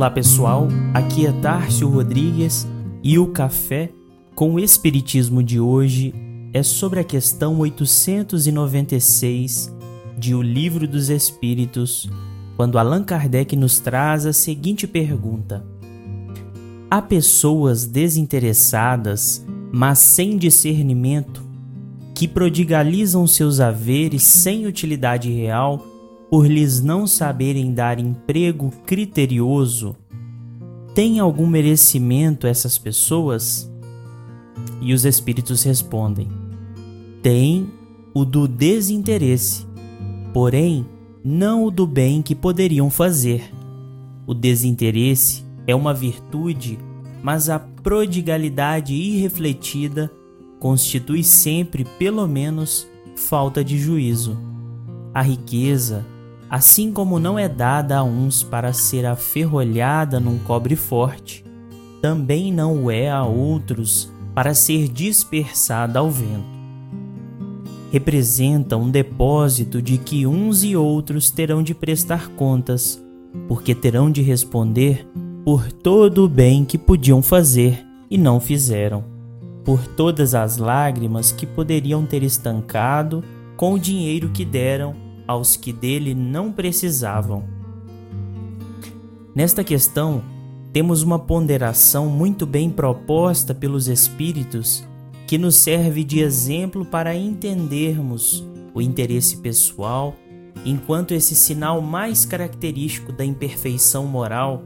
Olá pessoal, aqui é Tárcio Rodrigues e o café com o Espiritismo de hoje é sobre a questão 896 de O Livro dos Espíritos, quando Allan Kardec nos traz a seguinte pergunta: Há pessoas desinteressadas, mas sem discernimento, que prodigalizam seus haveres sem utilidade real por lhes não saberem dar emprego criterioso, tem algum merecimento essas pessoas? E os espíritos respondem: tem o do desinteresse, porém não o do bem que poderiam fazer. O desinteresse é uma virtude, mas a prodigalidade irrefletida constitui sempre, pelo menos, falta de juízo. A riqueza, assim como não é dada a uns para ser aferrolhada num cobre forte, também não o é a outros para ser dispersada ao vento. Representa um depósito de que uns e outros terão de prestar contas, porque terão de responder por todo o bem que podiam fazer e não fizeram, por todas as lágrimas que poderiam ter estancado com o dinheiro que deram aos que dele não precisavam. Nesta questão, temos uma ponderação muito bem proposta pelos Espíritos que nos serve de exemplo para entendermos o interesse pessoal enquanto esse sinal mais característico da imperfeição moral,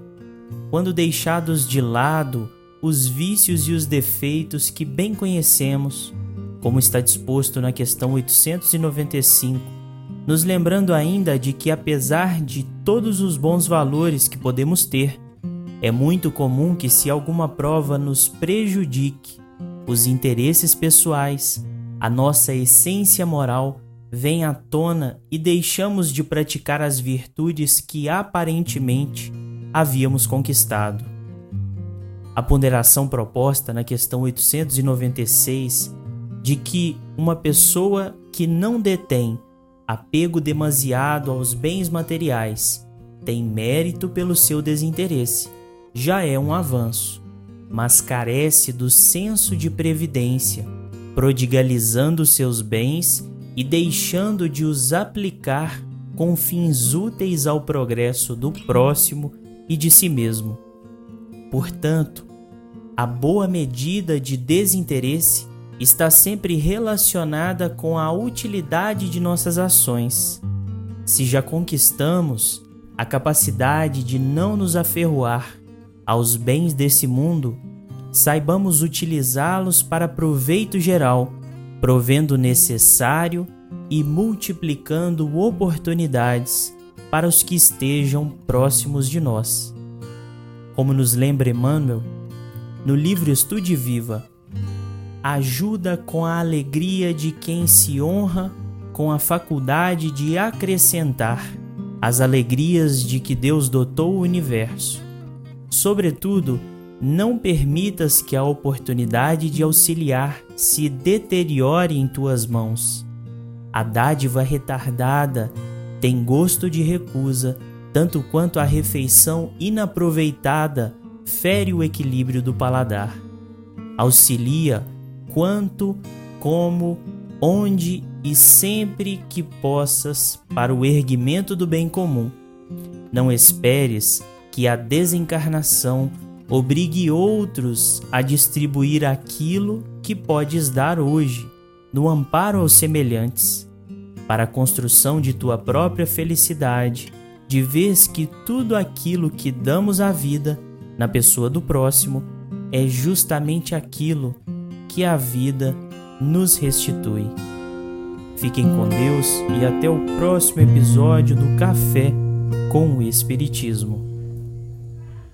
quando deixados de lado os vícios e os defeitos que bem conhecemos, como está disposto na questão 895 nos lembrando ainda de que, apesar de todos os bons valores que podemos ter, é muito comum que, se alguma prova nos prejudique, os interesses pessoais, a nossa essência moral venha à tona e deixamos de praticar as virtudes que aparentemente havíamos conquistado. A ponderação proposta na questão 896 de que uma pessoa que não detém apego demasiado aos bens materiais, tem mérito pelo seu desinteresse, já é um avanço, mas carece do senso de previdência, prodigalizando seus bens e deixando de os aplicar com fins úteis ao progresso do próximo e de si mesmo. Portanto, a boa medida de desinteresse está sempre relacionada com a utilidade de nossas ações. Se já conquistamos a capacidade de não nos aferroar aos bens desse mundo, saibamos utilizá-los para proveito geral, provendo o necessário e multiplicando oportunidades para os que estejam próximos de nós. Como nos lembra Emmanuel, no livro Estude Viva, ajuda com a alegria de quem se honra com a faculdade de acrescentar as alegrias de que Deus dotou o universo. Sobretudo, não permitas que a oportunidade de auxiliar se deteriore em tuas mãos. A dádiva retardada tem gosto de recusa, tanto quanto a refeição inaproveitada fere o equilíbrio do paladar. Auxilia quanto, como, onde e sempre que possas para o erguimento do bem comum. Não esperes que a desencarnação obrigue outros a distribuir aquilo que podes dar hoje, no amparo aos semelhantes, para a construção de tua própria felicidade, de vez que tudo aquilo que damos à vida, na pessoa do próximo, é justamente aquilo que a vida nos restitui. Fiquem com Deus e até o próximo episódio do Café com o Espiritismo.